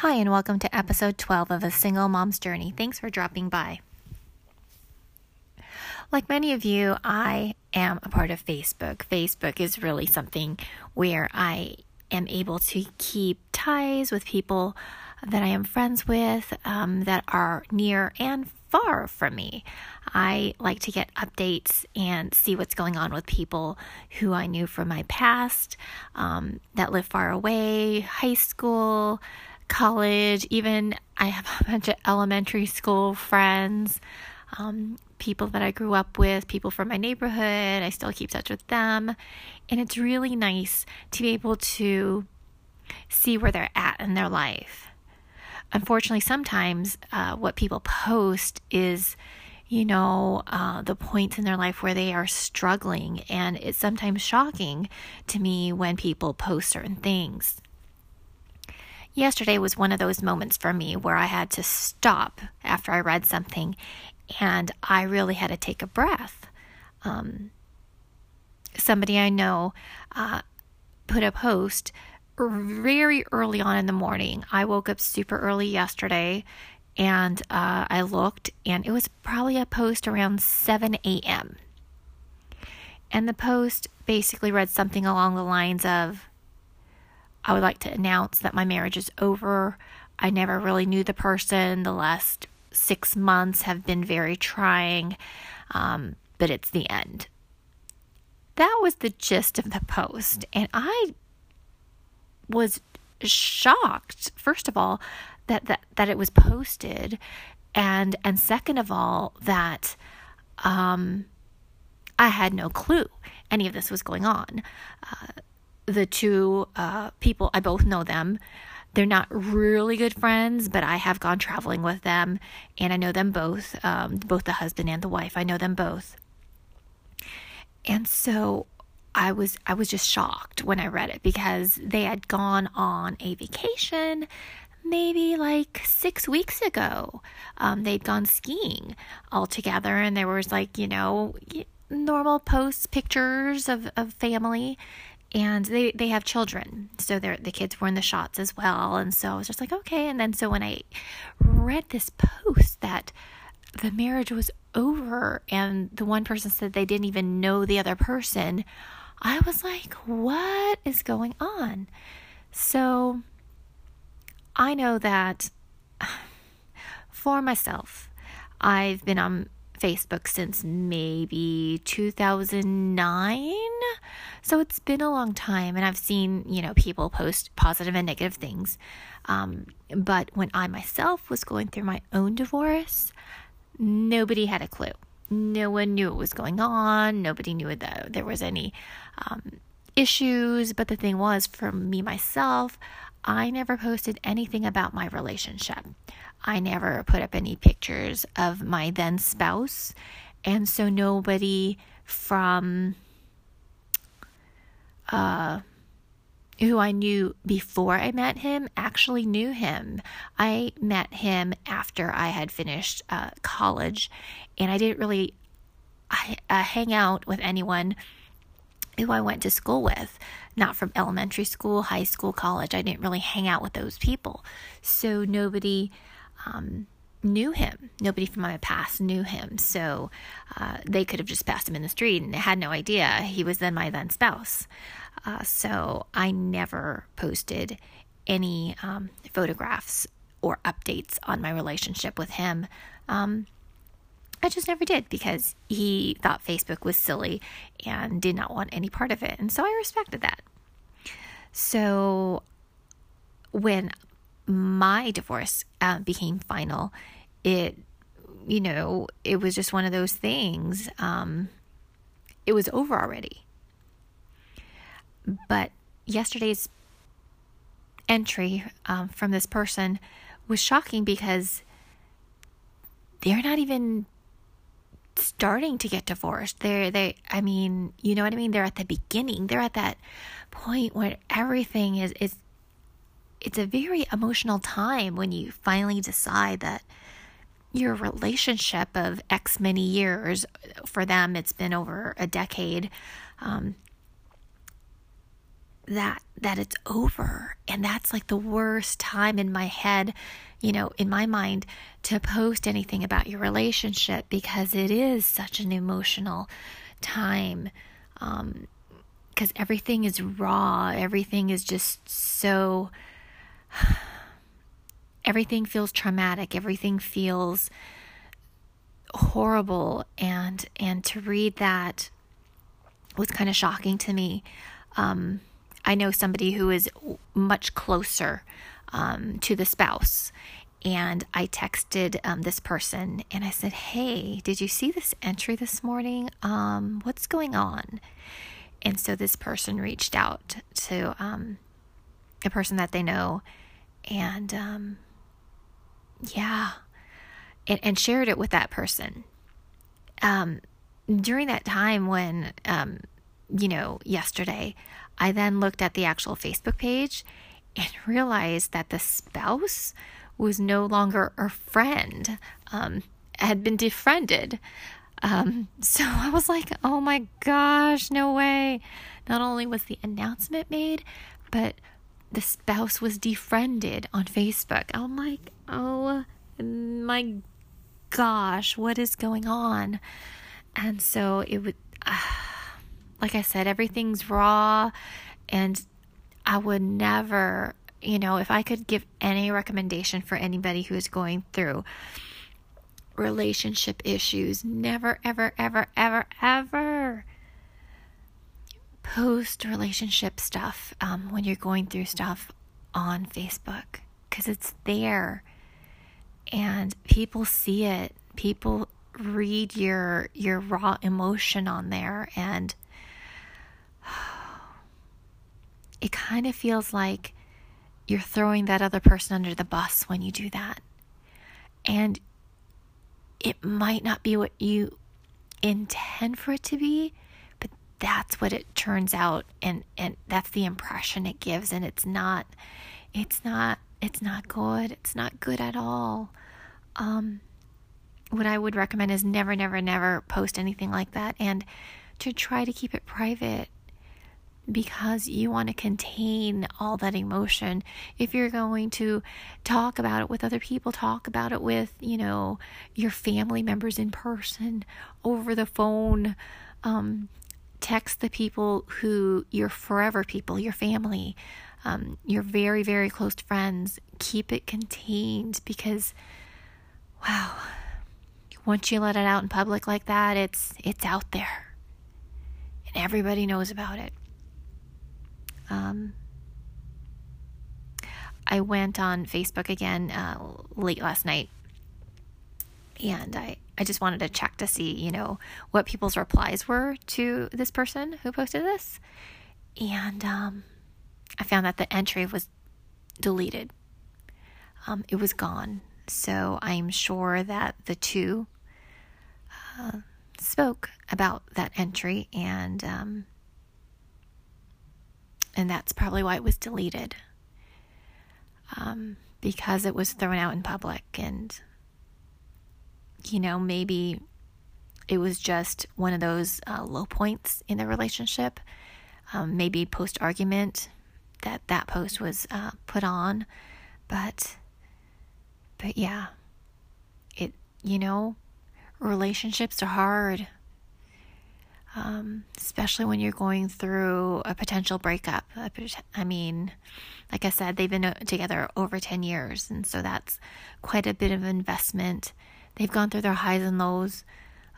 Hi, and welcome to episode 12 of A Single Mom's Journey. Thanks for dropping by. Like many of you, I am a part of Facebook. Facebook is really something where I am able to keep ties with people that I am friends with um, that are near and far from me. I like to get updates and see what's going on with people who I knew from my past um, that live far away, high school, college, even I have a bunch of elementary school friends, um, people that I grew up with, people from my neighborhood. I still keep touch with them. And it's really nice to be able to see where they're at in their life. Unfortunately, sometimes uh, what people post is, you know, uh, the points in their life where they are struggling. And it's sometimes shocking to me when people post certain things yesterday was one of those moments for me where I had to stop after I read something and I really had to take a breath. Um, somebody I know uh, put a post very early on in the morning. I woke up super early yesterday and uh, I looked, and it was probably a post around 7 a.m. And the post basically read something along the lines of, I would like to announce that my marriage is over. I never really knew the person. The last six months have been very trying, um, but it's the end. That was the gist of the post. And I was shocked, first of all, that, that, that it was posted. And, and second of all, that um, I had no clue any of this was going on. Uh, the two uh, people, I both know them. They're not really good friends, but I have gone traveling with them and I know them both, um, both the husband and the wife. I know them both. And so I was I was just shocked when I read it because they had gone on a vacation maybe like six weeks ago. Um, they'd gone skiing all together, and there was like you know normal posts, pictures of of family, and they they have children so they the kids were in the shots as well. And so i was just like okay. And then so when i read this post that the marriage was over and the one person said they didn't even know the other person i was like what is going on? So i know that for myself i've been on Facebook since maybe 2009. So it's been a long time, and I've seen, you know, people post positive and negative things. Um, but when I myself was going through my own divorce, nobody had a clue. No one knew what was going on. Nobody knew that there was any um, issues. But the thing was, for me myself, I never posted anything about my relationship. I never put up any pictures of my then spouse. And so nobody from uh, who I knew before I met him actually knew him. I met him after I had finished uh, college, and I didn't really uh, hang out with anyone who I went to school with, not from elementary school, high school, college. I didn't really hang out with those people. So nobody um, knew him. Nobody from my past knew him. So uh, they could have just passed him in the street and had no idea he was then my then spouse. Uh, so I never posted any um, photographs or updates on my relationship with him. Um, I just never did because he thought Facebook was silly and did not want any part of it. And so I respected that. So when my divorce uh, became final, it, you know, it was just one of those things. Um, it was over already. But yesterday's entry um, from this person was shocking because they're not even starting to get divorced. They're they I mean, you know what I mean? They're at the beginning. They're at that point where everything is is it's a very emotional time when you finally decide that your relationship of X many years, for them, it's been over a decade, um, that that it's over. And that's like the worst time in my head you know in my mind to post anything about your relationship because it is such an emotional time um because everything is raw. Everything is just so everything feels traumatic everything feels horrible and and to read that was kind of shocking to me um, I know somebody who is much closer um, to the spouse. And I texted um, this person and I said, Hey, did you see this entry this morning? Um, what's going on? And so this person reached out to um, a person that they know and um, yeah, and, and shared it with that person. Um, during that time when um, you know, yesterday, I then looked at the actual Facebook page and realized that the spouse was no longer a friend, um, had been defriended. Um, so I was like, oh my gosh, no way. Not only was the announcement made, but the spouse was defriended on Facebook. I'm like, oh my gosh, what is going on? And so it would. Uh, like I said, everything's raw, and I would never, you know, if I could give any recommendation for anybody who is going through relationship issues, never, ever, ever, ever, ever post relationship stuff um, when you're going through stuff on Facebook because it's there and people see it. People read your your raw emotion on there and it kind of feels like you're throwing that other person under the bus when you do that. And it might not be what you intend for it to be, that's what it turns out and and that's the impression it gives and it's not it's not it's not good. It's not good at all. Um what I would recommend is never never never post anything like that and to try to keep it private because you want to contain all that emotion. If you're going to talk about it with other people, talk about it with, you know, your family members in person, over the phone, um, text the people who your forever people, your family, um, your very, very close friends. Keep it contained because, wow, once you let it out in public like that, it's it's out there, and everybody knows about it. Um, I went on Facebook again uh, late last night and I, I just wanted to check to see, you know, what people's replies were to this person who posted this. And um, I found that the entry was deleted, um, it was gone. So I'm sure that the two uh, spoke about that entry and um, and that's probably why it was deleted. Um, because it was thrown out in public, and you know, maybe it was just one of those uh, low points in the relationship. Um, maybe post argument that that post was uh, put on, but but yeah, it you know, relationships are hard um, especially when you're going through a potential breakup. I mean, like I said, they've been uh, together over 10 years, and so that's quite a bit of investment. They've gone through their highs and lows,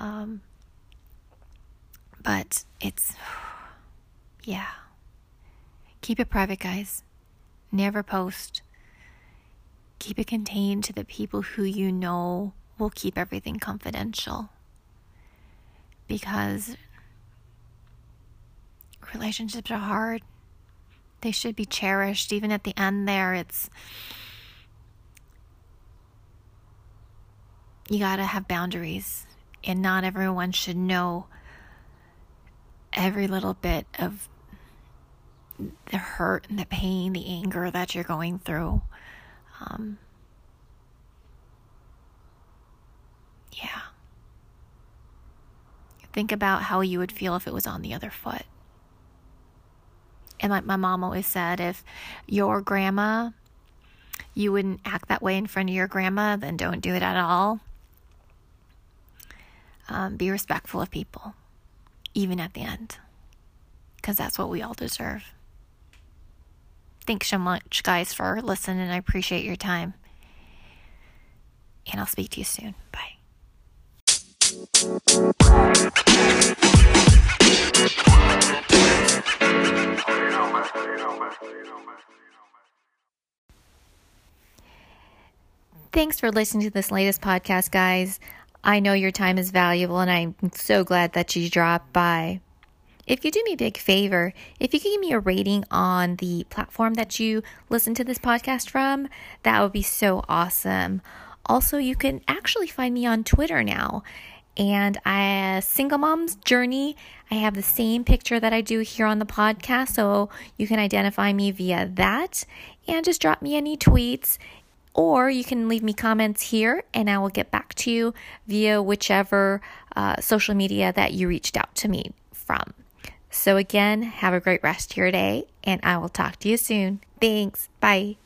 um, but it's, yeah. Keep it private, guys. Never post. Keep it contained to the people who you know will keep everything confidential because relationships are hard. They should be cherished. Even at the end, there, it's. You gotta have boundaries, and not everyone should know every little bit of the hurt and the pain, the anger that you're going through. Um, yeah. Think about how you would feel if it was on the other foot And like my mom always said, if your grandma, you wouldn't act that way in front of your grandma, then don't do it at all. Um, be respectful of people, even at the end, because that's what we all deserve. Thanks so much, guys, for listening. I appreciate your time. And I'll speak to you soon. Bye. Thanks for listening to this latest podcast, guys. I know your time is valuable and I'm so glad that you dropped by. If you do me a big favor, if you could give me a rating on the platform that you listen to this podcast from, that would be so awesome. Also, you can actually find me on Twitter now. And I single mom's journey. I have the same picture that I do here on the podcast, so you can identify me via that and just drop me any tweets or you can leave me comments here and I will get back to you via whichever uh, social media that you reached out to me from. So, again, have a great rest of your day and I will talk to you soon. Thanks. Bye.